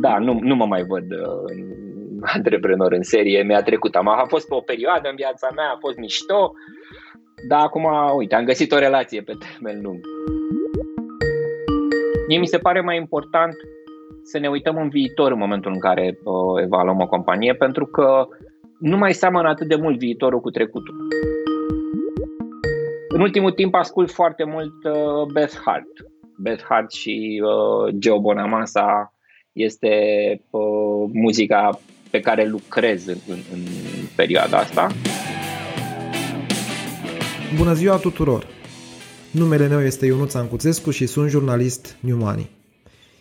Da, nu, nu mă mai văd antreprenor în serie. Mi-a trecut. Am a fost pe o perioadă în viața mea, a fost mișto, dar acum, uite, am găsit o relație pe termen lung. Mie mi se pare mai important să ne uităm în viitor în momentul în care uh, evaluăm o companie, pentru că nu mai seamănă atât de mult viitorul cu trecutul. În ultimul timp ascult foarte mult uh, Beth Hart. Beth Hart și uh, Joe Bonamassa este uh, muzica pe care lucrez în, în, în perioada asta. Bună ziua tuturor! Numele meu este Ionuț Ancuțescu și sunt jurnalist New Money.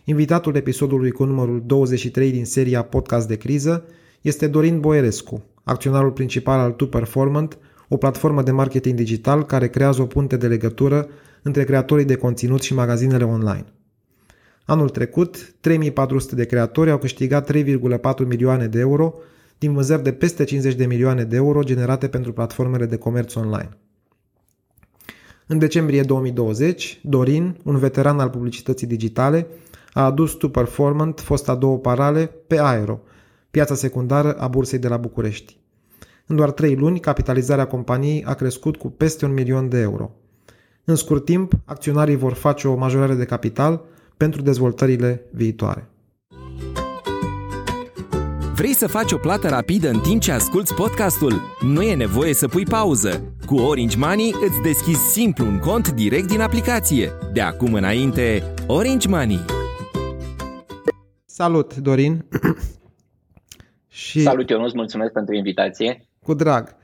Invitatul episodului cu numărul 23 din seria Podcast de criză este Dorin Boierescu, acționarul principal al Tu Performant, o platformă de marketing digital care creează o punte de legătură între creatorii de conținut și magazinele online. Anul trecut, 3400 de creatori au câștigat 3,4 milioane de euro din vânzări de peste 50 de milioane de euro generate pentru platformele de comerț online. În decembrie 2020, Dorin, un veteran al publicității digitale, a adus To Performant, fosta două parale, pe Aero, piața secundară a bursei de la București. În doar trei luni, capitalizarea companiei a crescut cu peste un milion de euro. În scurt timp, acționarii vor face o majorare de capital pentru dezvoltările viitoare. Vrei să faci o plată rapidă în timp ce asculti podcastul? Nu e nevoie să pui pauză. Cu Orange Money îți deschizi simplu un cont direct din aplicație. De acum înainte, Orange Money. Salut, Dorin! și Salut, Ionuț, mulțumesc pentru invitație. Cu drag.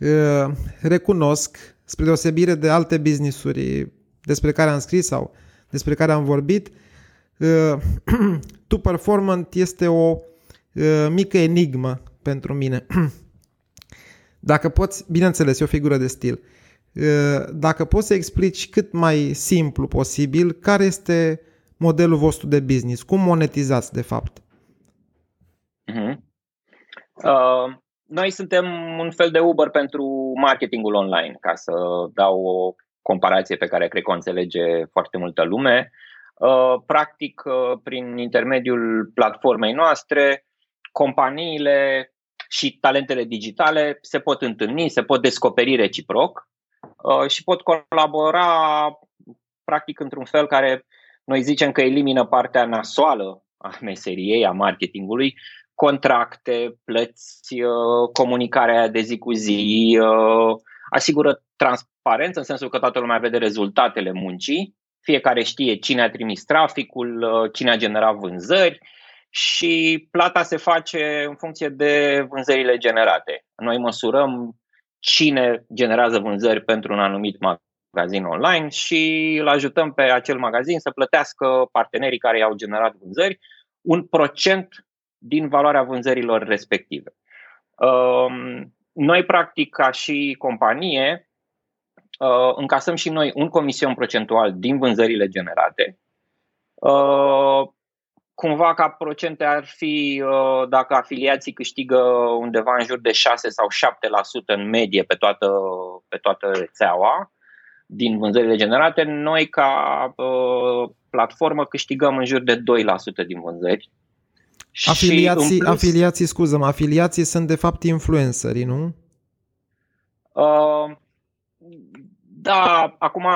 Uh, recunosc, spre deosebire de alte businessuri despre care am scris sau despre care am vorbit, uh, Tu Performant este o uh, mică enigmă pentru mine. Dacă poți, bineînțeles, e o figură de stil. Dacă poți să explici cât mai simplu posibil care este modelul vostru de business, cum monetizați de fapt? Uh-huh. Uh, noi suntem un fel de Uber pentru marketingul online, ca să dau o comparație pe care cred că o înțelege foarte multă lume. Uh, practic, uh, prin intermediul platformei noastre, companiile și talentele digitale se pot întâlni, se pot descoperi reciproc uh, și pot colabora practic într-un fel care noi zicem că elimină partea nasoală a meseriei, a marketingului, contracte, plăți, uh, comunicarea de zi cu zi, uh, asigură transparență în sensul că toată lumea vede rezultatele muncii, fiecare știe cine a trimis traficul, uh, cine a generat vânzări și plata se face în funcție de vânzările generate. Noi măsurăm cine generează vânzări pentru un anumit magazin online și îl ajutăm pe acel magazin să plătească partenerii care i-au generat vânzări un procent din valoarea vânzărilor respective. Um, noi, practic, ca și companie, uh, încasăm și noi un comision procentual din vânzările generate. Uh, cumva ca procente ar fi uh, dacă afiliații câștigă undeva în jur de 6 sau 7% în medie pe toată, pe toată rețeaua din vânzările generate, noi ca platformă câștigăm în jur de 2% din vânzări Afiliații, plus, afiliații scuză afiliații sunt de fapt influencerii, nu? Uh, da, acum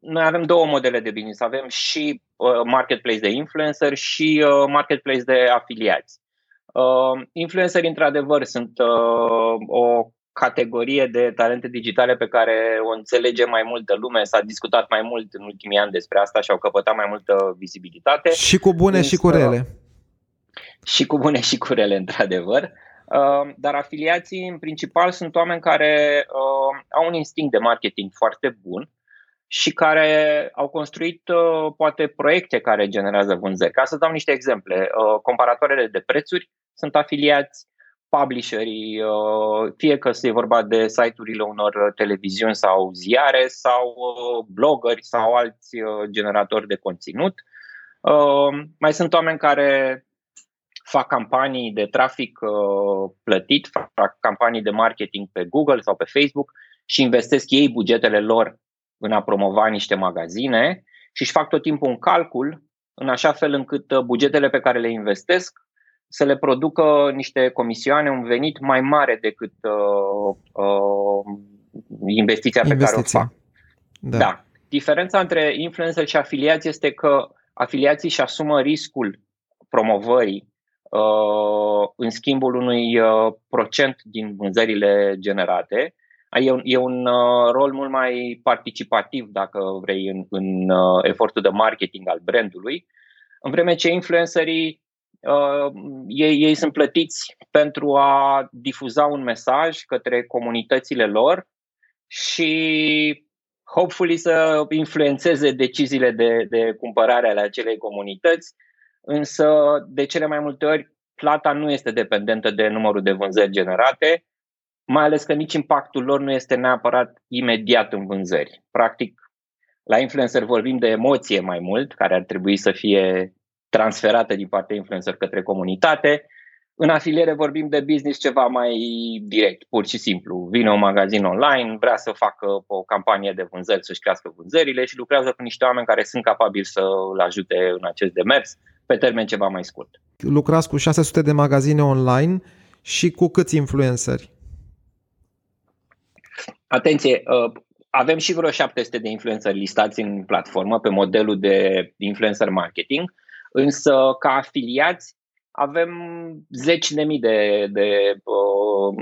noi avem două modele de business. Avem și uh, marketplace de influencer și uh, marketplace de afiliați. Uh, influencerii, într-adevăr, sunt uh, o categorie de talente digitale pe care o înțelege mai multă lume. S-a discutat mai mult în ultimii ani despre asta și au căpătat mai multă vizibilitate. Și cu bune Însă, și cu rele și cu bune și cu rele, într-adevăr. Uh, dar afiliații, în principal, sunt oameni care uh, au un instinct de marketing foarte bun și care au construit uh, poate proiecte care generează vânzări. Ca să dau niște exemple, comparatoarele de prețuri sunt afiliați, publisherii, fie că e vorba de site-urile unor televiziuni sau ziare sau blogări sau alți generatori de conținut. Mai sunt oameni care fac campanii de trafic uh, plătit, fac campanii de marketing pe Google sau pe Facebook și investesc ei bugetele lor în a promova niște magazine și își fac tot timpul un calcul în așa fel încât uh, bugetele pe care le investesc să le producă niște comisioane, un venit mai mare decât uh, uh, investiția pe investiția. care o fac. Da. da. Diferența între influencer și afiliați este că afiliații își asumă riscul promovării uh, în schimbul unui uh, procent din vânzările generate. E un, e un uh, rol mult mai participativ, dacă vrei, în, în uh, efortul de marketing al brandului, în vreme ce influencerii uh, ei, ei sunt plătiți pentru a difuza un mesaj către comunitățile lor și hopefully să influențeze deciziile de, de cumpărare ale acelei comunități, însă de cele mai multe ori plata nu este dependentă de numărul de vânzări generate, mai ales că nici impactul lor nu este neapărat imediat în vânzări. Practic, la influencer vorbim de emoție mai mult, care ar trebui să fie transferată din partea influencer către comunitate. În afiliere vorbim de business ceva mai direct, pur și simplu. Vine un magazin online, vrea să facă o campanie de vânzări, să-și crească vânzările și lucrează cu niște oameni care sunt capabili să îl ajute în acest demers pe termen ceva mai scurt. Lucrați cu 600 de magazine online și cu câți influenceri? Atenție, uh, avem și vreo 700 de influenceri listați în platformă pe modelul de influencer marketing, însă ca afiliați avem zeci de mii de, de uh,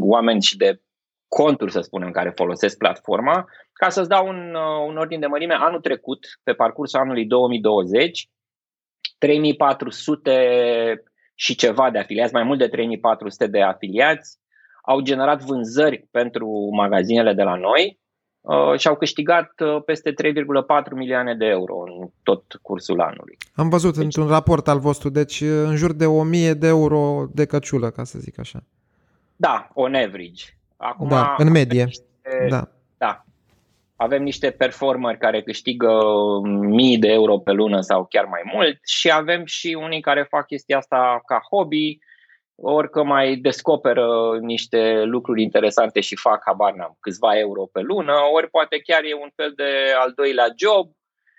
oameni și de conturi, să spunem, care folosesc platforma. Ca să-ți dau un, uh, un ordin de mărime, anul trecut, pe parcursul anului 2020, 3400 și ceva de afiliați, mai mult de 3400 de afiliați, au generat vânzări pentru magazinele de la noi uh, și au câștigat uh, peste 3,4 milioane de euro în tot cursul anului. Am văzut deci, într-un raport al vostru, deci uh, în jur de 1000 de euro de căciulă, ca să zic așa. Da, on average. Acum, da, în medie. Niște, da. Da. Avem niște performeri care câștigă mii de euro pe lună sau chiar mai mult și avem și unii care fac chestia asta ca hobby, ori că mai descoperă niște lucruri interesante și fac, habar n-am, câțiva euro pe lună, ori poate chiar e un fel de al doilea job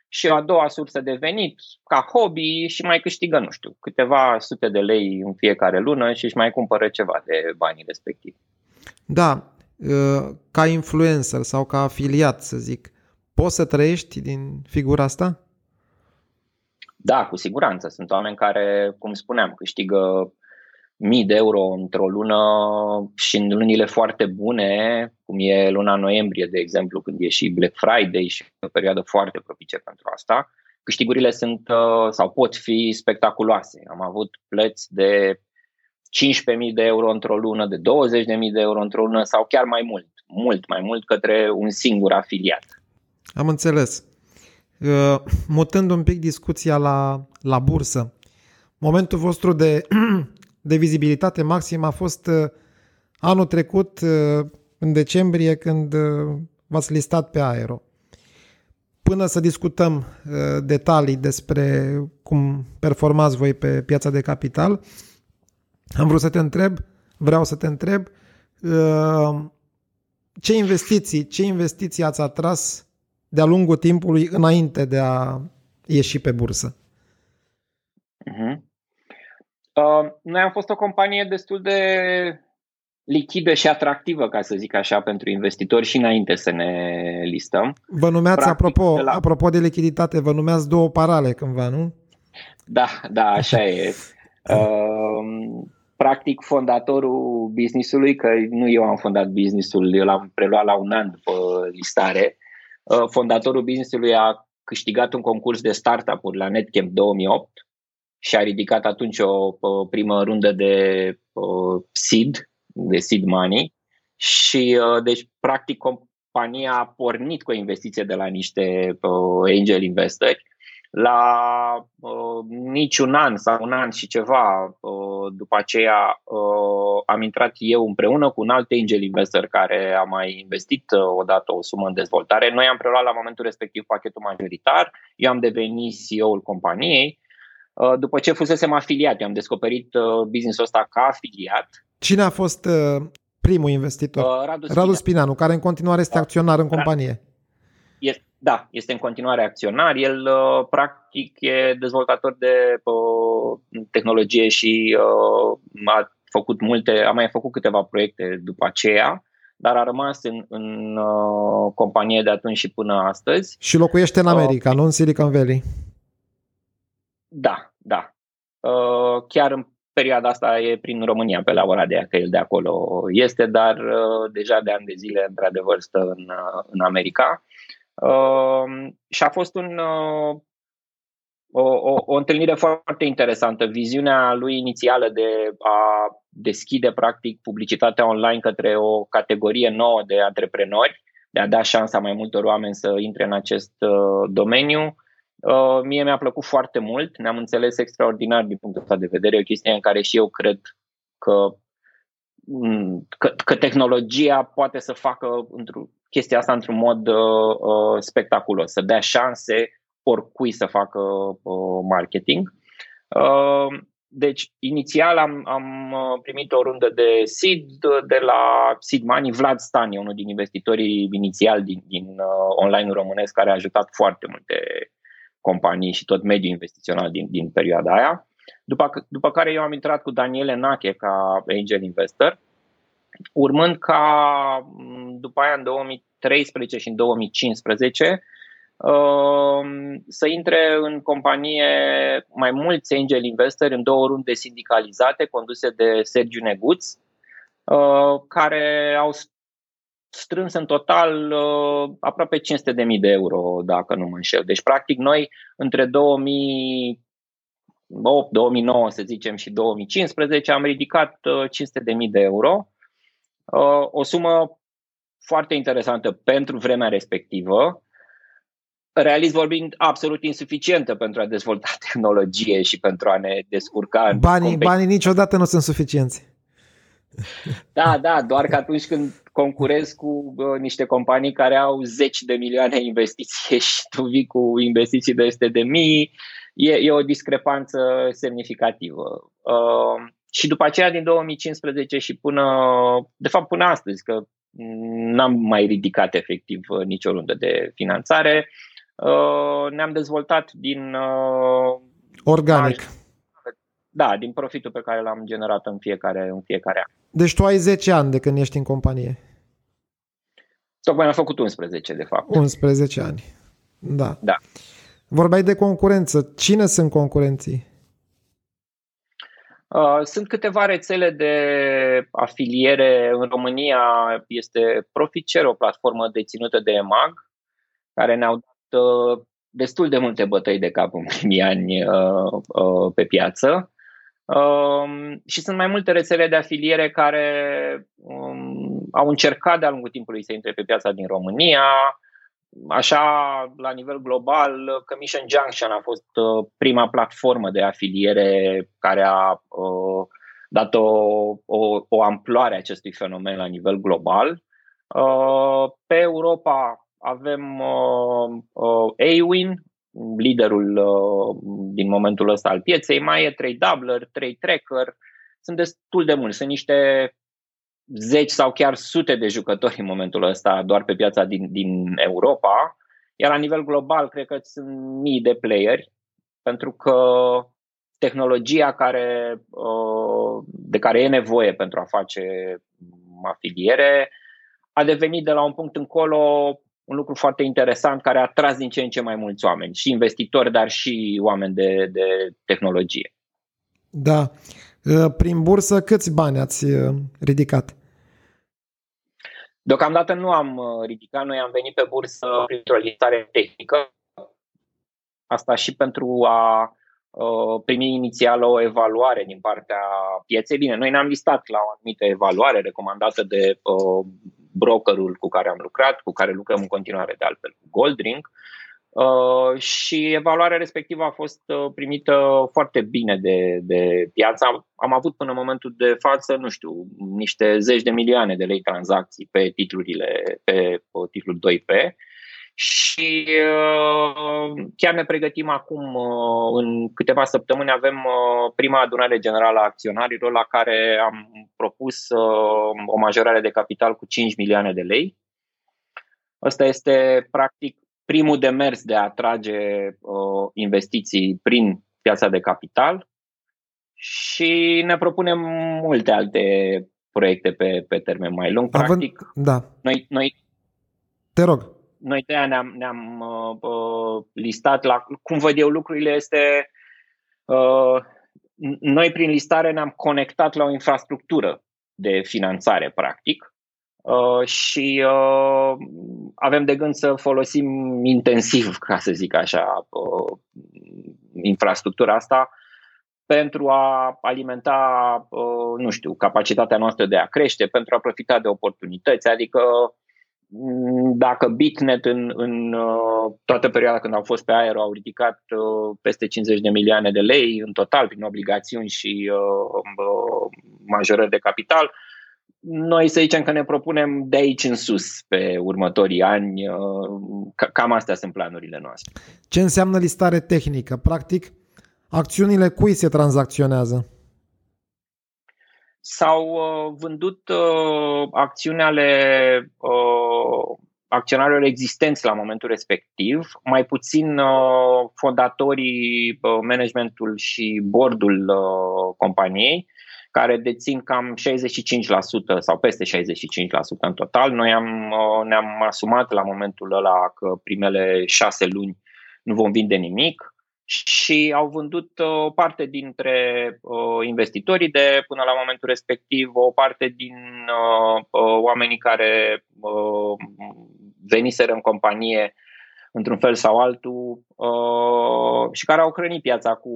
și a doua sursă de venit ca hobby și mai câștigă, nu știu, câteva sute de lei în fiecare lună și își mai cumpără ceva de banii respectivi. Da, ă, ca influencer sau ca afiliat, să zic, poți să trăiești din figura asta? Da, cu siguranță. Sunt oameni care, cum spuneam, câștigă mii de euro într-o lună și în lunile foarte bune, cum e luna noiembrie, de exemplu, când e și Black Friday și o perioadă foarte propice pentru asta, câștigurile sunt uh, sau pot fi spectaculoase. Am avut plăți de 15.000 de euro într-o lună, de 20.000 de euro într-o lună sau chiar mai mult, mult mai mult către un singur afiliat. Am înțeles. Uh, mutând un pic discuția la, la bursă, momentul vostru de de vizibilitate maximă a fost uh, anul trecut, uh, în decembrie, când uh, v-ați listat pe Aero. Până să discutăm detalii despre cum performați voi pe piața de capital, am vrut să te întreb, vreau să te întreb, ce investiții, ce investiții ați atras de-a lungul timpului înainte de a ieși pe bursă? Uh-huh. Uh, noi am fost o companie destul de lichidă și atractivă, ca să zic așa, pentru investitori și înainte să ne listăm. Vă numeați, Practic, apropo, de la... apropo de lichiditate, vă numeați două parale cândva, nu? Da, da, așa e. Uh, practic, fondatorul businessului, că nu eu am fondat businessul, eu l-am preluat la un an după listare, uh, fondatorul businessului a câștigat un concurs de startup-uri la NetCamp 2008 și a ridicat atunci o, o primă rundă de o, seed, de seed money și uh, deci practic compania a pornit cu o investiție de la niște uh, angel investori la uh, niciun an sau un an și ceva uh, după aceea uh, am intrat eu împreună cu un alt angel investor care a mai investit uh, odată o sumă în dezvoltare. Noi am preluat la momentul respectiv pachetul majoritar, eu am devenit CEO-ul companiei Uh, după ce fusesem afiliat. Eu am descoperit uh, business-ul ăsta ca afiliat. Cine a fost uh, primul investitor? Radu, Spina. Radu Spinanu, care în continuare este acționar în companie. Da, este în continuare acționar. El, uh, practic, e dezvoltator de uh, tehnologie și uh, a făcut multe, a mai făcut câteva proiecte după aceea, dar a rămas în, în uh, companie de atunci și până astăzi. Și locuiește în America, uh, nu în Silicon Valley. Da, da. Uh, chiar în perioada asta e prin România pe la ora de că el de acolo este, dar uh, deja de ani de zile, într-adevăr, stă în, uh, în America. Uh, și a fost un, uh, o, o, o întâlnire foarte interesantă. Viziunea lui inițială de a deschide, practic, publicitatea online către o categorie nouă de antreprenori, de a da șansa mai multor oameni să intre în acest uh, domeniu, Uh, mie mi-a plăcut foarte mult, ne-am înțeles extraordinar din punctul ăsta de vedere, o chestie în care și eu cred că, mm, că, că tehnologia poate să facă chestia asta într-un mod uh, uh, spectaculos, să dea șanse oricui să facă uh, marketing. Uh, deci, inițial am, am uh, primit o rundă de seed de la Seed Money. Vlad Stan e unul din investitorii inițiali din, din uh, online românesc care a ajutat foarte multe companii și tot mediul investițional din, din perioada aia. După, după care eu am intrat cu Daniele Nache ca angel investor, urmând ca după aia în 2013 și în 2015 um, să intre în companie mai mulți angel investori în două runde sindicalizate conduse de Sergiu Neguț, uh, care au strâns în total uh, aproape 500.000 de euro, dacă nu mă înșel. Deci, practic, noi între 2008, 2009, să zicem, și 2015 am ridicat uh, 500.000 de euro. Uh, o sumă foarte interesantă pentru vremea respectivă, realist vorbind, absolut insuficientă pentru a dezvolta tehnologie și pentru a ne descurca. Banii, banii niciodată nu sunt suficienți. Da, da, doar că atunci când concurezi cu uh, niște companii care au zeci de milioane investiție și tu vii cu investiții de 100 de mii, e, e o discrepanță semnificativă. Uh, și după aceea, din 2015 și până, de fapt până astăzi, că n-am mai ridicat efectiv uh, nicio rundă de finanțare, uh, ne-am dezvoltat din... Uh, Organic. Da, din profitul pe care l-am generat în fiecare, în fiecare an. Deci tu ai 10 ani de când ești în companie. Tocmai am făcut 11, de fapt. 11 ani. Da. Da. Vorbeai de concurență. Cine sunt concurenții? Uh, sunt câteva rețele de afiliere în România. Este Proficer, o platformă deținută de EMAG, care ne-au dat uh, destul de multe bătăi de cap în primii ani uh, uh, pe piață. Um, și sunt mai multe rețele de afiliere care um, au încercat de-a lungul timpului să intre pe piața din România. Așa, la nivel global, Commission Junction a fost uh, prima platformă de afiliere care a uh, dat o, o, o amploare acestui fenomen la nivel global. Uh, pe Europa avem uh, uh, Awin, liderul uh, din momentul ăsta al pieței, mai e trei Doubler, trei Tracker, sunt destul de mulți, sunt niște zeci sau chiar sute de jucători în momentul ăsta doar pe piața din, din Europa, iar la nivel global cred că sunt mii de playeri, pentru că tehnologia care, uh, de care e nevoie pentru a face afiliere a devenit de la un punct încolo un lucru foarte interesant care a atras din ce în ce mai mulți oameni, și investitori, dar și oameni de, de tehnologie. Da. Uh, prin bursă câți bani ați uh, ridicat? Deocamdată nu am uh, ridicat, noi am venit pe bursă printr-o listare tehnică. Asta și pentru a primi inițial o evaluare din partea pieței. Bine, noi ne-am listat la o anumită evaluare recomandată de brokerul cu care am lucrat, cu care lucrăm în continuare de altfel cu Goldring. Uh, și evaluarea respectivă a fost uh, primită foarte bine de, de piață. Am, am avut până în momentul de față, nu știu, niște zeci de milioane de lei tranzacții pe titlurile, pe, pe titlul 2P și uh, chiar ne pregătim acum, uh, în câteva săptămâni, avem uh, prima adunare generală a acționarilor la care am propus o majorare de capital cu 5 milioane de lei. Asta este practic primul demers de a atrage uh, investiții prin piața de capital și ne propunem multe alte proiecte pe, pe termen mai lung. Practic, Având, da. noi, noi, Te rog. Noi de ne-am, ne-am uh, uh, listat la cum văd eu lucrurile este uh, noi prin listare ne-am conectat la o infrastructură de finanțare practic uh, și uh, avem de gând să folosim intensiv, ca să zic așa, uh, infrastructura asta pentru a alimenta, uh, nu știu, capacitatea noastră de a crește, pentru a profita de oportunități. Adică mm, dacă Bitnet în, în uh, toată perioada când au fost pe aer au ridicat uh, peste 50 de milioane de lei în total prin obligațiuni și majorări de capital, noi să zicem că ne propunem de aici în sus pe următorii ani. Cam astea sunt planurile noastre. Ce înseamnă listare tehnică? Practic, Acțiunile cui se tranzacționează? S-au uh, vândut uh, acțiuni ale uh, acționarilor existenți la momentul respectiv, mai puțin uh, fondatorii, uh, managementul și bordul uh, companiei, care dețin cam 65% sau peste 65% în total. Noi am, uh, ne-am asumat la momentul ăla că primele șase luni nu vom vinde nimic și au vândut uh, o parte dintre uh, investitorii de până la momentul respectiv, o parte din uh, oamenii care veniseră în companie într-un fel sau altul și care au hrănit piața cu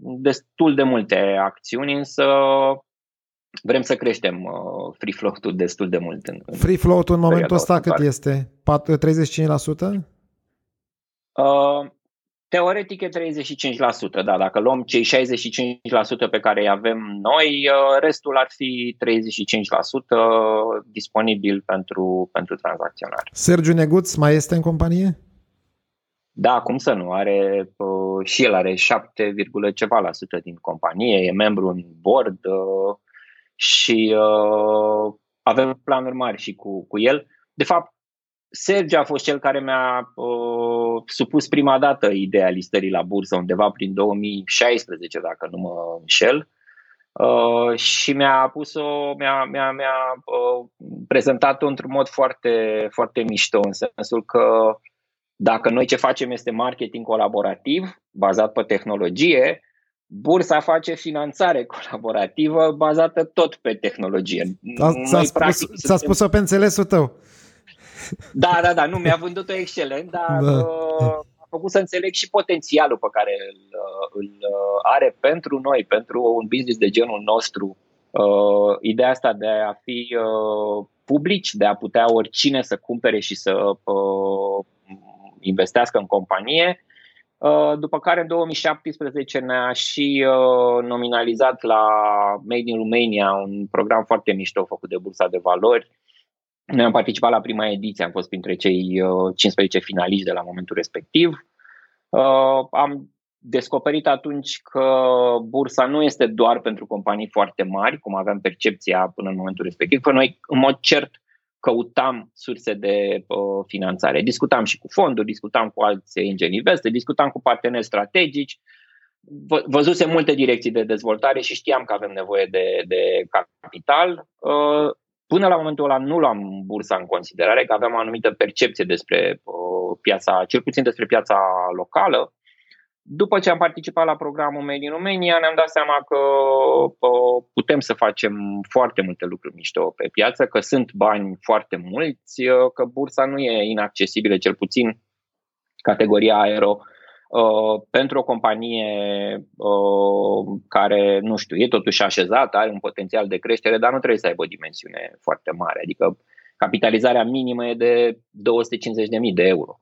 destul de multe acțiuni, însă vrem să creștem free float-ul destul de mult. În, free float-ul în momentul ăsta cât este? 35%? Uh, Teoretic e 35%, da, dacă luăm cei 65% pe care îi avem noi, uh, restul ar fi 35% disponibil pentru, pentru tranzacționare. Sergiu Neguț mai este în companie? Da, cum să nu, are uh, și el are 7, ceva la sută din companie, e membru în board uh, și uh, avem planuri mari și cu, cu el. De fapt, Sergio a fost cel care mi-a uh, supus prima dată ideea listării la bursă, undeva prin 2016, dacă nu mă înșel. Uh, și mi-a pus-o, mi-a, mi-a, mi-a uh, prezentat-o într-un mod foarte, foarte mișto, în sensul că dacă noi ce facem este marketing colaborativ, bazat pe tehnologie, bursa face finanțare colaborativă bazată tot pe tehnologie. ți-a, spus, ți-a spus-o pe înțelesul tău. Da, da, da, nu, mi-a vândut-o excelent, dar da. uh, a făcut să înțeleg și potențialul pe care îl, uh, îl uh, are pentru noi, pentru un business de genul nostru. Uh, ideea asta de a fi uh, publici, de a putea oricine să cumpere și să uh, investească în companie. Uh, după care în 2017 ne-a și uh, nominalizat la Made in Romania, un program foarte mișto făcut de Bursa de Valori, noi am participat la prima ediție, am fost printre cei 15 uh, finaliști de la momentul respectiv. Uh, am descoperit atunci că bursa nu este doar pentru companii foarte mari, cum aveam percepția până în momentul respectiv, că noi, în mod cert, căutam surse de uh, finanțare. Discutam și cu fonduri, discutam cu alți angel investor, discutam cu parteneri strategici, vă, văzusem multe direcții de dezvoltare și știam că avem nevoie de, de capital. Uh, Până la momentul ăla nu luam bursa în considerare, că aveam o anumită percepție despre uh, piața, cel puțin despre piața locală. După ce am participat la programul Made in Romania, ne-am dat seama că uh, putem să facem foarte multe lucruri mișto pe piață, că sunt bani foarte mulți, uh, că bursa nu e inaccesibilă, cel puțin categoria aero Uh, pentru o companie uh, care, nu știu, e totuși așezată, are un potențial de creștere, dar nu trebuie să aibă o dimensiune foarte mare. Adică capitalizarea minimă e de 250.000 de euro.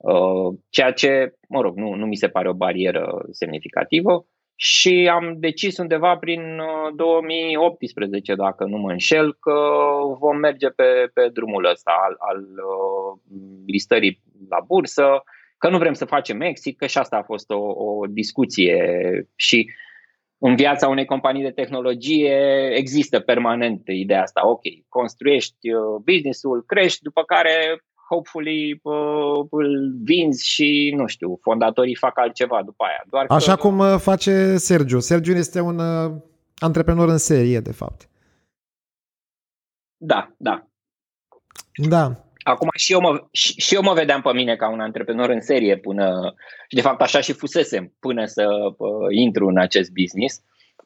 Uh, ceea ce, mă rog, nu, nu mi se pare o barieră semnificativă. Și am decis undeva prin 2018, dacă nu mă înșel, că vom merge pe, pe drumul ăsta al, al listării la bursă, că nu vrem să facem exit, că și asta a fost o, o discuție. Și în viața unei companii de tehnologie există permanent ideea asta, ok, construiești uh, business-ul, crești, după care hopefully îl vinzi și, nu știu, fondatorii fac altceva după aia. Doar Așa că... cum uh, face Sergiu. Sergiu este un uh, antreprenor în serie, de fapt. Da, da. Da. Acum și eu, mă, și, și eu mă vedeam pe mine ca un antreprenor în serie până, și de fapt așa și fusesem până să uh, intru în acest business.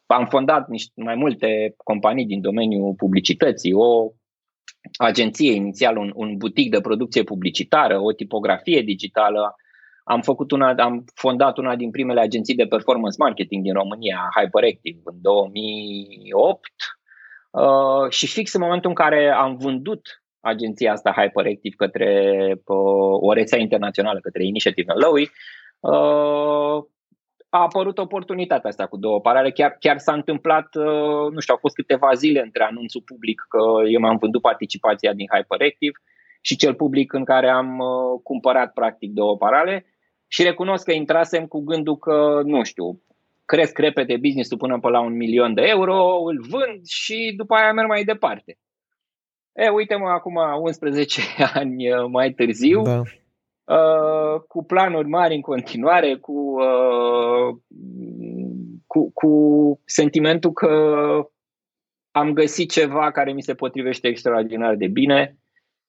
Am fondat niște, mai multe companii din domeniul publicității, o agenție inițial, un, un butic de producție publicitară, o tipografie digitală. Am, făcut una, am fondat una din primele agenții de performance marketing din România, Hyperactive, în 2008. Uh, și fix în momentul în care am vândut agenția asta Hyperactive către uh, o rețea internațională, către Initiative Lowy, uh, a apărut oportunitatea asta cu două parale. Chiar, chiar s-a întâmplat, uh, nu știu, au fost câteva zile între anunțul public că eu mi-am vândut participația din Hyperactive și cel public în care am uh, cumpărat practic două parale și recunosc că intrasem cu gândul că, nu știu, cresc repede business-ul până pe la un milion de euro, îl vând și după aia merg mai departe. E, uite-mă acum 11 ani uh, mai târziu, da. Uh, cu planuri mari în continuare, cu, uh, cu, cu sentimentul că am găsit ceva care mi se potrivește extraordinar de bine,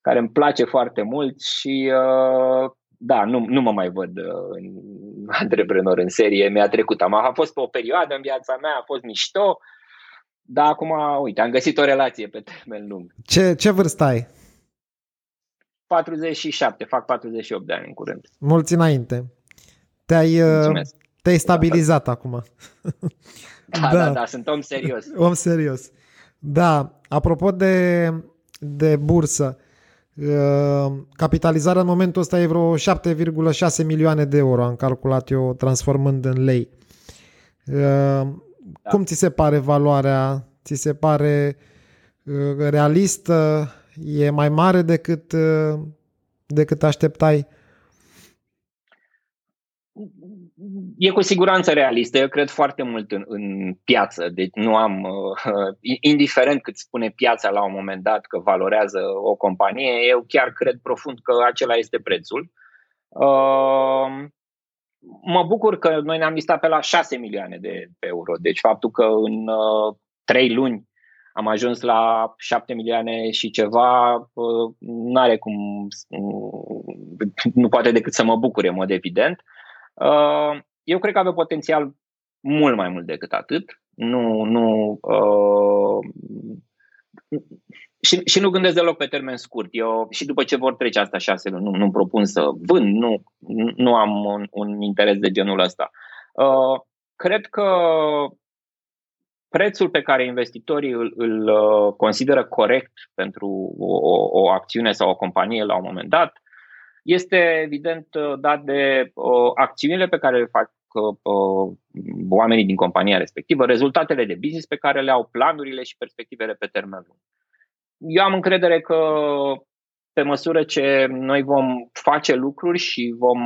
care îmi place foarte mult și uh, da, nu, nu mă mai văd uh, antreprenor în serie, mi-a trecut. Am a fost pe o perioadă în viața mea, a fost mișto, dar acum, uite, am găsit o relație pe termen lung. Ce, ce vârstă ai? 47, fac 48 de ani în curând. Mulți înainte. Te-ai, uh, te-ai stabilizat da, acum. Da, da, da, da, sunt om serios. Om serios. Da, apropo de, de bursă, uh, capitalizarea în momentul ăsta e vreo 7,6 milioane de euro, am calculat eu transformând în lei. Uh, da. Cum ți se pare valoarea? Ți se pare realistă? E mai mare decât, uh, decât așteptai? E cu siguranță realistă. Eu cred foarte mult în, în piață. Deci nu am, uh, indiferent cât spune piața la un moment dat că valorează o companie, eu chiar cred profund că acela este prețul. Uh, mă bucur că noi ne-am listat pe la 6 milioane de euro. Deci faptul că în uh, 3 luni am ajuns la 7 milioane și ceva, nu are cum, nu poate decât să mă bucure, în mod evident. Uh, eu cred că avea potențial mult mai mult decât atât. Nu, nu, uh, și, și nu gândesc deloc pe termen scurt. Eu și după ce vor trece asta șase luni, nu, nu propun să vând, nu, nu am un, un interes de genul ăsta. Uh, cred că prețul pe care investitorii îl, îl uh, consideră corect pentru o, o, o acțiune sau o companie la un moment dat este evident uh, dat de uh, acțiunile pe care le fac uh, oamenii din compania respectivă, rezultatele de business pe care le au, planurile și perspectivele pe termen lung. Eu am încredere că pe măsură ce noi vom face lucruri și vom,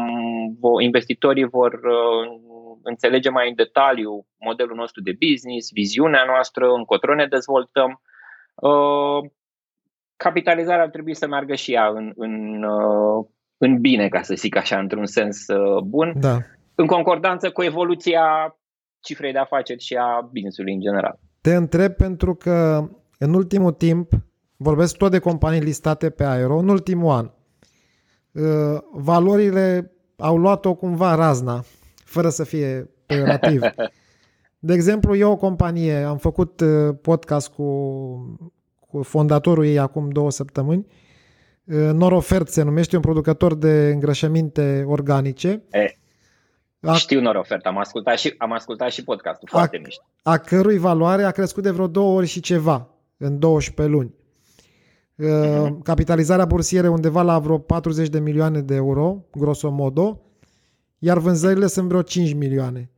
investitorii vor uh, înțelege mai în detaliu modelul nostru de business, viziunea noastră, încotro ne dezvoltăm. Uh, capitalizarea ar trebui să meargă și ea în, în, uh, în bine, ca să zic așa, într-un sens uh, bun, da. în concordanță cu evoluția cifrei de afaceri și a business-ului în general. Te întreb pentru că în ultimul timp, vorbesc tot de companii listate pe Aero, în ultimul an, valorile au luat-o cumva razna fără să fie peorativ. De exemplu, eu o companie, am făcut uh, podcast cu, cu fondatorul ei acum două săptămâni, uh, Norofert se numește, un producător de îngrășăminte organice. E, a, știu Norofert, am ascultat și, am ascultat și podcastul, foarte a, mișto. A cărui valoare a crescut de vreo două ori și ceva în 12 luni. Uh-huh. Capitalizarea bursieră undeva la vreo 40 de milioane de euro, grosomodo, iar vânzările sunt vreo 5 milioane.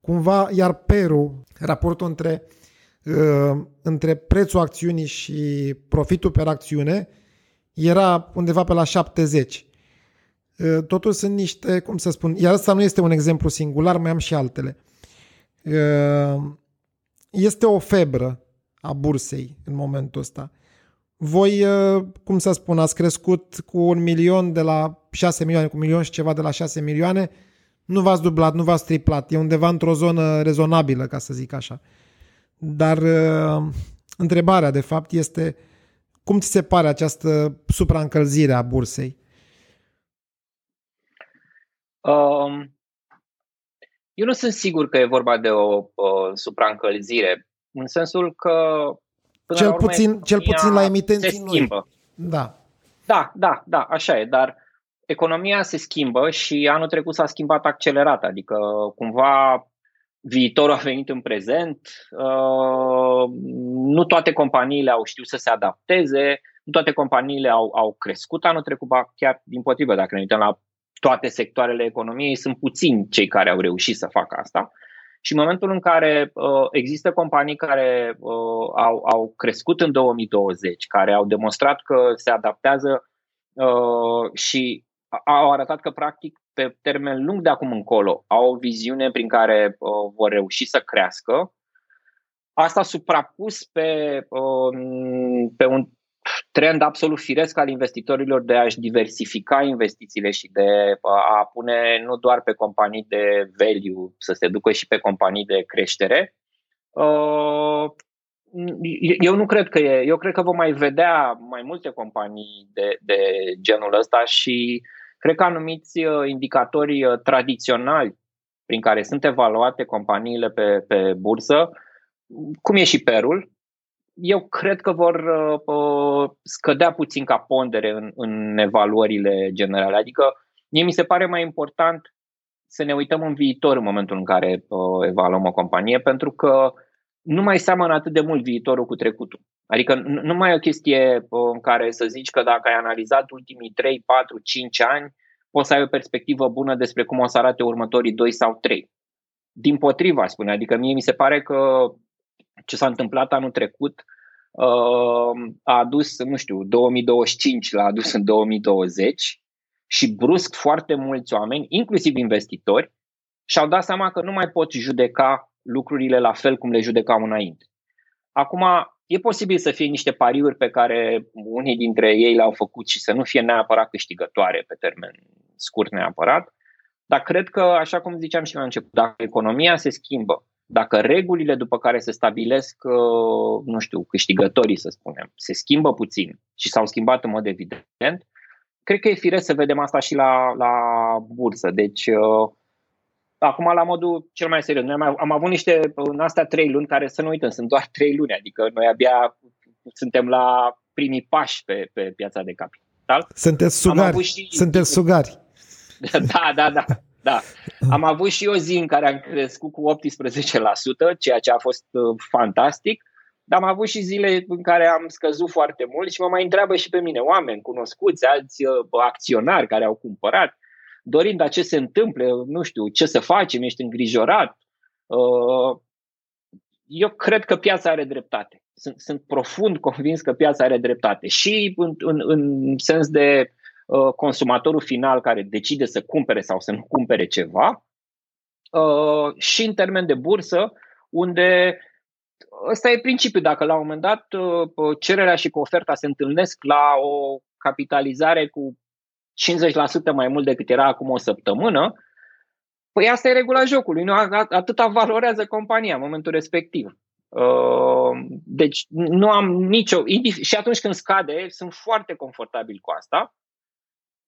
Cumva, iar Peru, raportul între, uh, între prețul acțiunii și profitul per acțiune era undeva pe la 70. Uh, totul sunt niște, cum să spun, iar asta nu este un exemplu singular, mai am și altele. Uh, este o febră a bursei în momentul ăsta. Voi, uh, cum să spun, ați crescut cu un milion de la 6 milioane, cu un milion și ceva de la 6 milioane, nu v-ați dublat, nu v-ați triplat, e undeva într-o zonă rezonabilă, ca să zic așa. Dar uh, întrebarea, de fapt, este cum ți se pare această supraîncălzire a bursei? Um, eu nu sunt sigur că e vorba de o, o supraîncălzire, în sensul că Până cel, la urmă, puțin, cel puțin la emitenții se schimbă. Noi. Da. Da, da, da, așa e, dar economia se schimbă și anul trecut s-a schimbat accelerat, adică cumva viitorul a venit în prezent, uh, nu toate companiile au știut să se adapteze, nu toate companiile au, au crescut anul trecut, ba chiar din potrivă, dacă ne uităm la toate sectoarele economiei, sunt puțini cei care au reușit să facă asta. Și în momentul în care uh, există companii care uh, au, au crescut în 2020, care au demonstrat că se adaptează uh, și au arătat că, practic, pe termen lung de acum încolo, au o viziune prin care uh, vor reuși să crească, asta suprapus pe, uh, pe un trend absolut firesc al investitorilor de a-și diversifica investițiile și de a pune nu doar pe companii de value, să se ducă și pe companii de creștere. Uh, eu nu cred că e. Eu cred că vom mai vedea mai multe companii de, de genul ăsta și cred că anumiți uh, indicatori uh, tradiționali prin care sunt evaluate companiile pe, pe bursă, cum e și perul, eu cred că vor uh, scădea puțin ca pondere în, în evaluările generale. Adică mie mi se pare mai important să ne uităm în viitor în momentul în care uh, evaluăm o companie, pentru că nu mai seamănă atât de mult viitorul cu trecutul. Adică nu mai e o chestie uh, în care să zici că dacă ai analizat ultimii 3, 4, 5 ani, poți să ai o perspectivă bună despre cum o să arate următorii 2 sau 3. Din potriva, spune. Adică mie mi se pare că ce s-a întâmplat anul trecut uh, a adus, nu știu, 2025 l-a adus în 2020 și brusc foarte mulți oameni, inclusiv investitori, și-au dat seama că nu mai pot judeca lucrurile la fel cum le judecau înainte. Acum, e posibil să fie niște pariuri pe care unii dintre ei le-au făcut și să nu fie neapărat câștigătoare pe termen scurt neapărat, dar cred că, așa cum ziceam și la început, dacă economia se schimbă, dacă regulile după care se stabilesc, uh, nu știu, câștigătorii, să spunem, se schimbă puțin și s-au schimbat în mod evident, cred că e firesc să vedem asta și la, la bursă. Deci, uh, acum la modul cel mai serios. Noi am, am avut niște, în astea trei luni, care să nu uităm, sunt doar trei luni, adică noi abia suntem la primii pași pe, pe piața de capital. Sunteți sugari, și... sunteți sugari. Da, da, da. Da. Am avut și o zi în care am crescut cu 18%, ceea ce a fost uh, fantastic, dar am avut și zile în care am scăzut foarte mult și mă mai întreabă și pe mine oameni cunoscuți, alți uh, acționari care au cumpărat, dorind dar ce se întâmplă, nu știu, ce să facem, ești îngrijorat. Uh, eu cred că piața are dreptate. Sunt, sunt profund convins că piața are dreptate și în, în, în sens de Uh, consumatorul final care decide să cumpere sau să nu cumpere ceva uh, și în termen de bursă, unde ăsta e principiul. Dacă la un moment dat uh, cererea și oferta se întâlnesc la o capitalizare cu 50% mai mult decât era acum o săptămână, păi asta e regula jocului. Nu, atâta valorează compania în momentul respectiv. Deci nu am nicio. Și atunci când scade, sunt foarte confortabil cu asta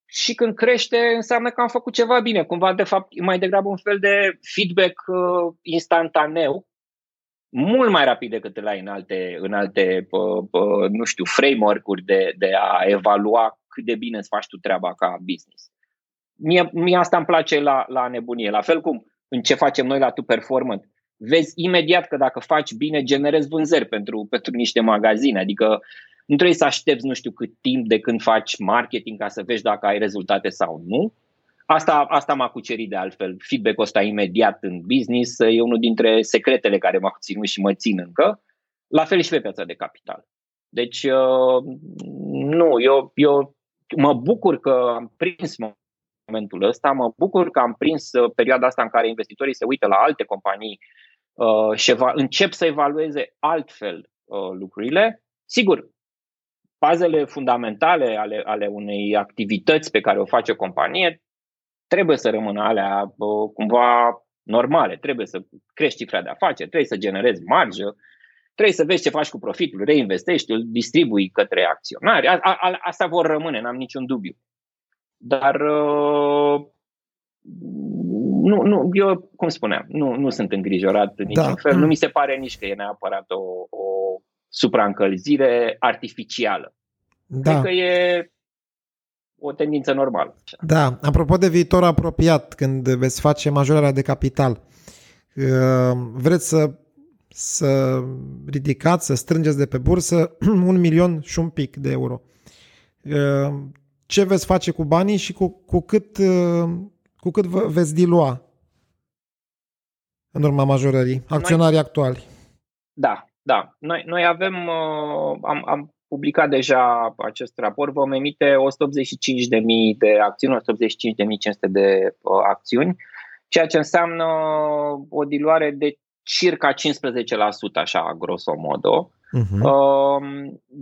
și când crește înseamnă că am făcut ceva bine. Cumva, de fapt, mai degrabă un fel de feedback uh, instantaneu, mult mai rapid decât la în alte, în alte uh, uh, nu știu, framework-uri de, de a evalua cât de bine îți faci tu treaba ca business. Mie, mie asta îmi place la, la nebunie. La fel cum în ce facem noi la Tu Performant. Vezi imediat că dacă faci bine, generezi vânzări pentru, pentru niște magazine. Adică nu trebuie să aștepți nu știu cât timp de când faci marketing ca să vezi dacă ai rezultate sau nu. Asta, asta m-a cucerit de altfel. Feedback-ul ăsta imediat în business e unul dintre secretele care m-a ținut și mă țin încă. La fel și pe piața de capital. Deci, uh, nu, eu, eu mă bucur că am prins momentul ăsta, mă bucur că am prins uh, perioada asta în care investitorii se uită la alte companii uh, și încep să evalueze altfel lucrurile. Sigur, bazele fundamentale ale, ale unei activități pe care o face o companie trebuie să rămână alea cumva normale. Trebuie să crești cifra de afaceri, trebuie să generezi marjă, trebuie să vezi ce faci cu profitul, reinvestești, îl distribui către acționari. A, a, asta vor rămâne, n-am niciun dubiu. Dar uh, nu, nu, eu, cum spuneam, nu, nu sunt îngrijorat în niciun da. fel. Nu mi se pare nici că e neapărat o, o supraîncălzire artificială. Da. Cred că e o tendință normală. Da, apropo de viitor apropiat, când veți face majorarea de capital, uh, vreți să, să ridicați, să strângeți de pe bursă un milion și un pic de euro. Uh, ce veți face cu banii și cu, cu cât, uh, cu cât vă veți dilua în urma majorării, acționarii noi, actuali? Da, da. Noi, noi avem, am, am publicat deja acest raport, vom emite 185.000 de acțiuni, 185.500 de uh, acțiuni, ceea ce înseamnă o diluare de circa 15%, așa, grosomodo. Uh-huh. Uh,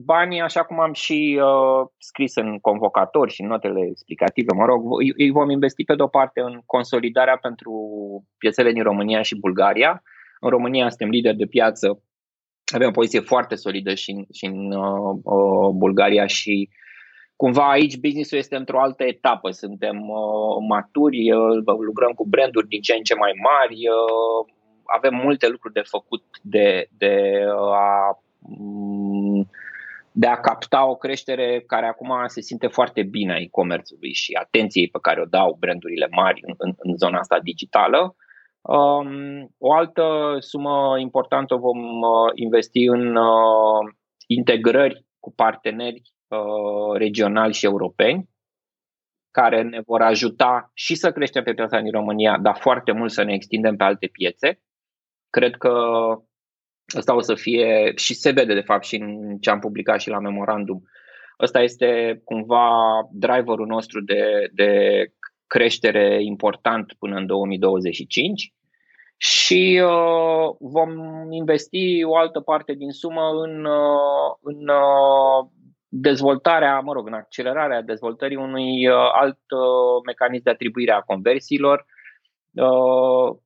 banii, așa cum am și uh, scris în convocatori și în notele explicative, mă rog, îi vom investi pe de-o parte în consolidarea pentru piețele din România și Bulgaria. În România suntem lideri de piață avem o poziție foarte solidă și în, și în uh, uh, Bulgaria și cumva aici businessul este într-o altă etapă. Suntem uh, maturi, uh, lucrăm cu branduri din ce în ce mai mari, uh, avem multe lucruri de făcut de, de uh, a mm, de a capta o creștere care acum se simte foarte bine a e-commerțului și atenției pe care o dau brandurile mari în, în, în zona asta digitală. Um, o altă sumă importantă vom uh, investi în uh, integrări cu parteneri uh, regionali și europeni care ne vor ajuta și să creștem pe piața din România, dar foarte mult să ne extindem pe alte piețe. Cred că ăsta o să fie și se vede de fapt și în ce am publicat și la memorandum. Ăsta este cumva driverul nostru de, de creștere important până în 2025 și uh, vom investi o altă parte din sumă în, uh, în uh, dezvoltarea, mă rog, în accelerarea dezvoltării unui uh, alt uh, mecanism de atribuire a conversiilor uh,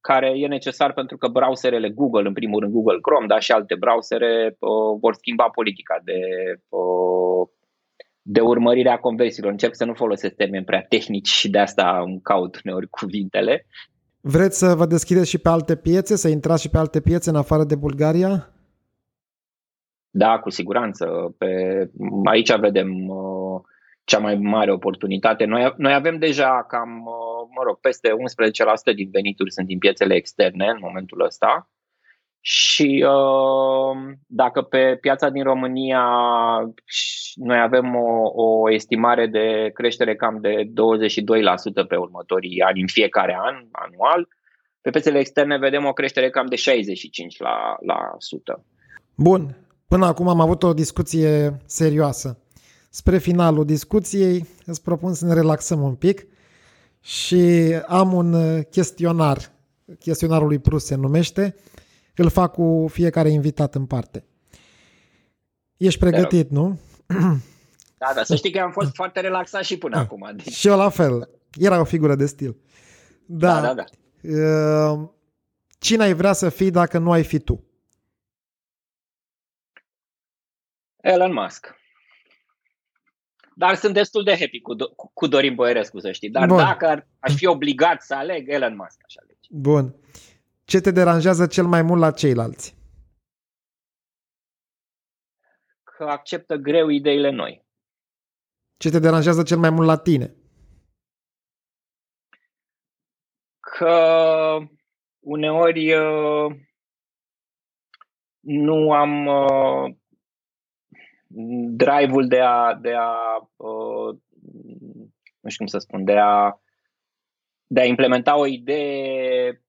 care e necesar pentru că browserele Google, în primul rând Google Chrome, dar și alte browsere uh, vor schimba politica de uh, de urmărire a conversiilor. Încerc să nu folosesc termeni prea tehnici și de asta îmi caut uneori cuvintele. Vreți să vă deschideți și pe alte piețe, să intrați și pe alte piețe în afară de Bulgaria? Da, cu siguranță. Pe, aici vedem uh, cea mai mare oportunitate. Noi, noi avem deja cam, uh, mă rog, peste 11% din venituri sunt din piețele externe în momentul ăsta. Și uh, dacă pe piața din România noi avem o, o estimare de creștere cam de 22% pe următorii ani, în fiecare an, anual, pe piețele externe vedem o creștere cam de 65%. La, la sută. Bun. Până acum am avut o discuție serioasă. Spre finalul discuției îți propun să ne relaxăm un pic și am un chestionar. Chestionarul lui Prus se numește îl fac cu fiecare invitat în parte. Ești pregătit, nu? Da, da, să știi că am fost foarte relaxat și până da. acum. Deci... Și eu la fel. Era o figură de stil. Da, da, da. da. Uh, cine ai vrea să fii dacă nu ai fi tu? Elon Musk. Dar sunt destul de happy cu, cu, cu Dorin Boierescu, să știi. Dar Bun. dacă aș fi obligat să aleg, Elon Musk aș alege. Bun. Ce te deranjează cel mai mult la ceilalți? Că acceptă greu ideile noi. Ce te deranjează cel mai mult la tine? Că uneori uh, nu am uh, drive-ul de a, de a uh, nu știu cum să spun, de a, de a implementa o idee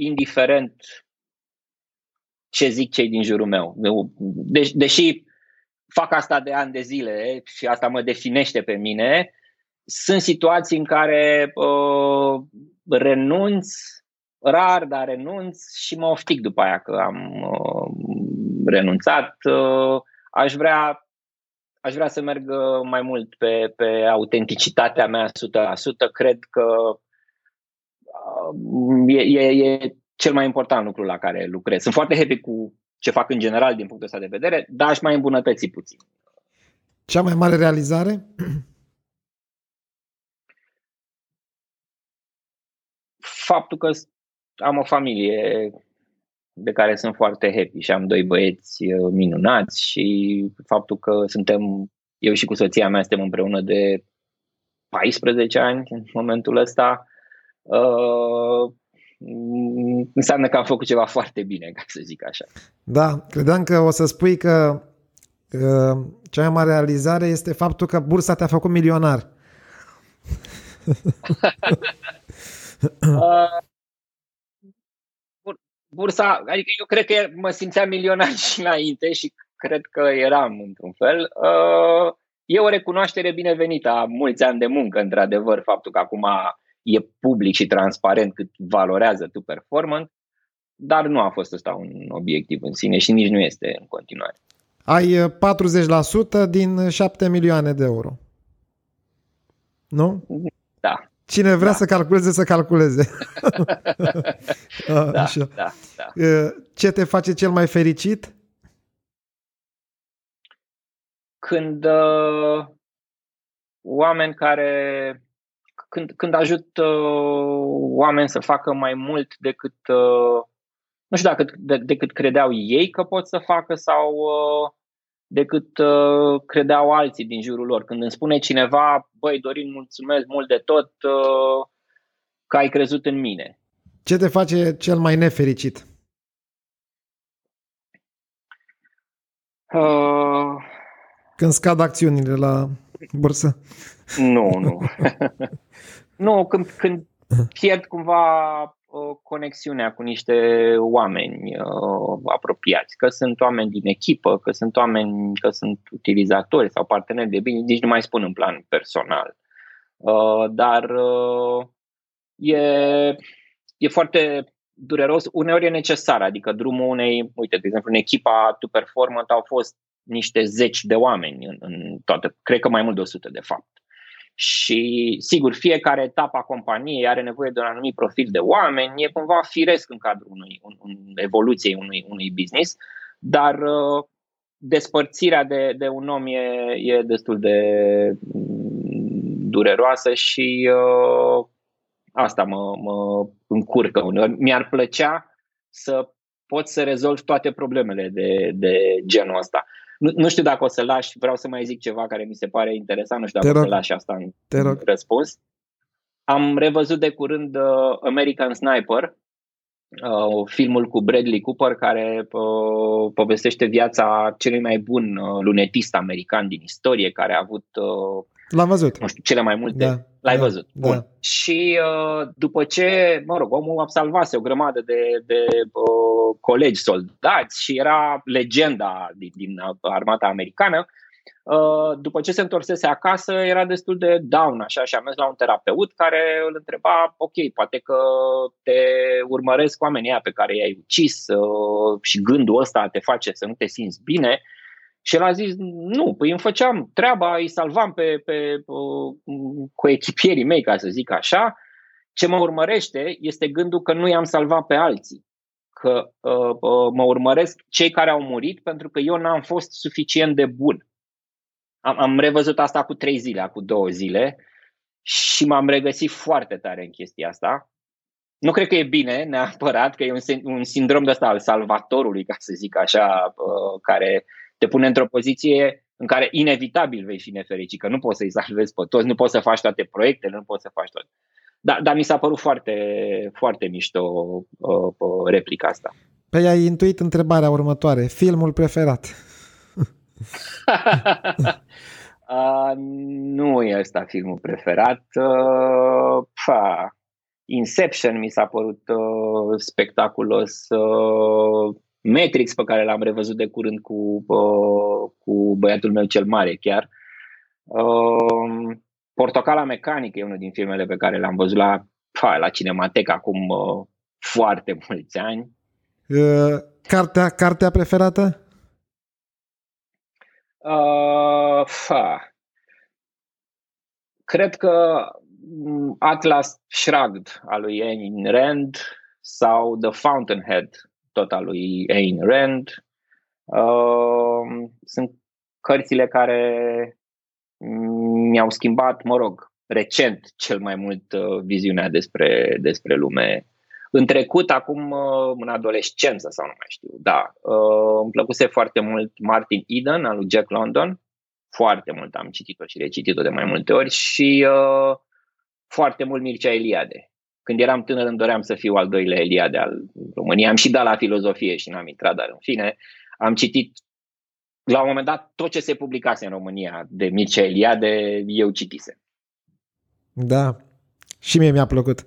indiferent ce zic cei din jurul meu. De- deși fac asta de ani de zile și asta mă definește pe mine, sunt situații în care uh, renunț, rar, dar renunț și mă oftic după aia că am uh, renunțat. Uh, aș vrea aș vrea să merg mai mult pe, pe autenticitatea mea 100%. Cred că uh, e, e, e cel mai important lucru la care lucrez. Sunt foarte happy cu ce fac în general din punctul ăsta de vedere, dar aș mai îmbunătăți puțin. Cea mai mare realizare? Faptul că am o familie de care sunt foarte happy și am doi băieți uh, minunați și faptul că suntem, eu și cu soția mea suntem împreună de 14 ani în momentul ăsta, uh, înseamnă că am făcut ceva foarte bine, ca să zic așa. Da, credeam că o să spui că uh, cea mai mare realizare este faptul că bursa te-a făcut milionar. uh, bursa, adică eu cred că mă simțeam milionar și înainte și cred că eram într-un fel. Uh, e o recunoaștere binevenită a mulți ani de muncă, într-adevăr, faptul că acum e public și transparent cât valorează tu performant, dar nu a fost ăsta un obiectiv în sine și nici nu este în continuare. Ai 40% din 7 milioane de euro. Nu? Da. Cine vrea da. să calculeze, să calculeze. da, Așa. da, da. Ce te face cel mai fericit? Când uh, oameni care când, când ajut uh, oameni să facă mai mult decât uh, nu știu dacă de, decât credeau ei că pot să facă sau uh, decât uh, credeau alții din jurul lor. Când îmi spune cineva, băi, Dorin, mulțumesc mult de tot uh, că ai crezut în mine. Ce te face cel mai nefericit? Uh... Când scad acțiunile la bursă? Nu, nu. nu, când, când pierd cumva uh, conexiunea cu niște oameni uh, apropiați, că sunt oameni din echipă, că sunt oameni, că sunt utilizatori sau parteneri de bine, nici nu mai spun în plan personal. Uh, dar uh, e, e foarte dureros, uneori e necesar, adică drumul unei, uite, de exemplu, în echipa Tu Performant au fost niște zeci de oameni în, în toată, cred că mai mult de 100 de fapt. Și, sigur, fiecare etapă a companiei are nevoie de un anumit profil de oameni, e cumva firesc în cadrul unui, un, un, evoluției unui, unui business, dar uh, despărțirea de, de un om e, e destul de mm, dureroasă și uh, asta mă, mă încurcă uneori. Mi-ar plăcea să pot să rezolv toate problemele de, de genul ăsta. Nu, nu știu dacă o să lași, vreau să mai zic ceva care mi se pare interesant, nu știu dacă o să lași asta în, Te rog. răspuns. Am revăzut de curând uh, American Sniper, uh, filmul cu Bradley Cooper care uh, povestește viața celui mai bun uh, lunetist american din istorie, care a avut uh, L-am văzut. Nu știu, cele mai multe. Da, L-ai da, văzut. Bun. Da. Și uh, după ce, mă rog, omul a salvat o grămadă de, de uh, colegi soldați și era legenda din, din armata americană, uh, după ce se întorsese acasă, era destul de down așa și a mers la un terapeut care îl întreba, ok, poate că te urmăresc oamenii aia pe care i-ai ucis uh, și gândul ăsta te face să nu te simți bine. Și el a zis, nu, păi îmi făceam treaba, îi salvam pe, pe, cu echipierii mei, ca să zic așa. Ce mă urmărește este gândul că nu i-am salvat pe alții. Că uh, uh, mă urmăresc cei care au murit pentru că eu n-am fost suficient de bun. Am, am revăzut asta cu trei zile, cu două zile și m-am regăsit foarte tare în chestia asta. Nu cred că e bine neapărat, că e un, un sindrom de ăsta al salvatorului, ca să zic așa, uh, care te pune într-o poziție în care inevitabil vei fi nefericit, că nu poți să-i salvezi pe toți, nu poți să faci toate proiectele, nu poți să faci toate. Dar, dar mi s-a părut foarte, foarte mișto uh, uh, replica asta. Păi ai intuit întrebarea următoare. Filmul preferat? uh, nu e ăsta filmul preferat. Uh, pa. Inception mi s-a părut uh, spectaculos. Uh, Matrix pe care l-am revăzut de curând cu, uh, cu băiatul meu cel mare chiar. Uh, Portocala Mecanică e unul din filmele pe care le-am văzut la, pa, la Cinemateca acum uh, foarte mulți ani. Uh, cartea, cartea preferată? Uh, Cred că mm, Atlas Shrugged al lui Ayn Rand sau The Fountainhead tot al lui Ayn Rand uh, sunt cărțile care mi-au schimbat, mă rog, recent cel mai mult uh, viziunea despre, despre lume. În trecut, acum uh, în adolescență sau nu mai știu, da, uh, îmi plăcuse foarte mult Martin Eden al lui Jack London, foarte mult am citit-o și recitit-o de mai multe ori și uh, foarte mult Mircea Eliade. Când eram tânăr îmi doream să fiu al doilea Eliade al României. Am și dat la filozofie și n-am intrat, dar în fine am citit la un moment dat tot ce se publicase în România de Mircea Eliade, eu citise. Da, și mie mi-a plăcut.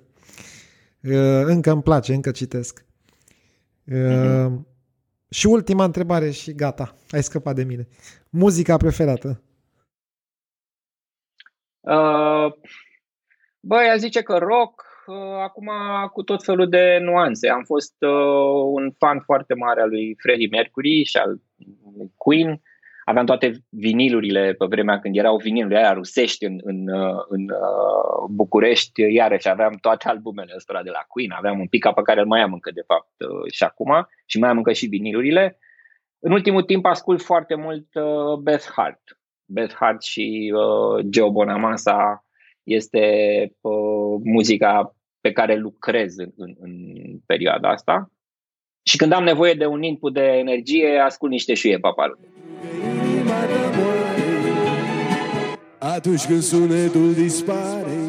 Uh, încă îmi place, încă citesc. Mm-hmm. Și ultima întrebare și gata, ai scăpat de mine. Muzica preferată? Uh, băi, a zice că rock, uh, acum cu tot felul de nuanțe. Am fost uh, un fan foarte mare al lui Freddie Mercury și al Queen aveam toate vinilurile pe vremea când erau vinilurile aia rusești în, în, în uh, București, iarăși aveam toate albumele ăstora de la Queen, aveam un pic pe care îl mai am încă de fapt uh, și acum și mai am încă și vinilurile. În ultimul timp ascult foarte mult uh, Beth Hart. Beth Hart și uh, Joe Bonamassa este uh, muzica pe care lucrez în, în, în perioada asta. Și când am nevoie de un input de energie, ascult niște șuie papalu atunci când sunetul dispare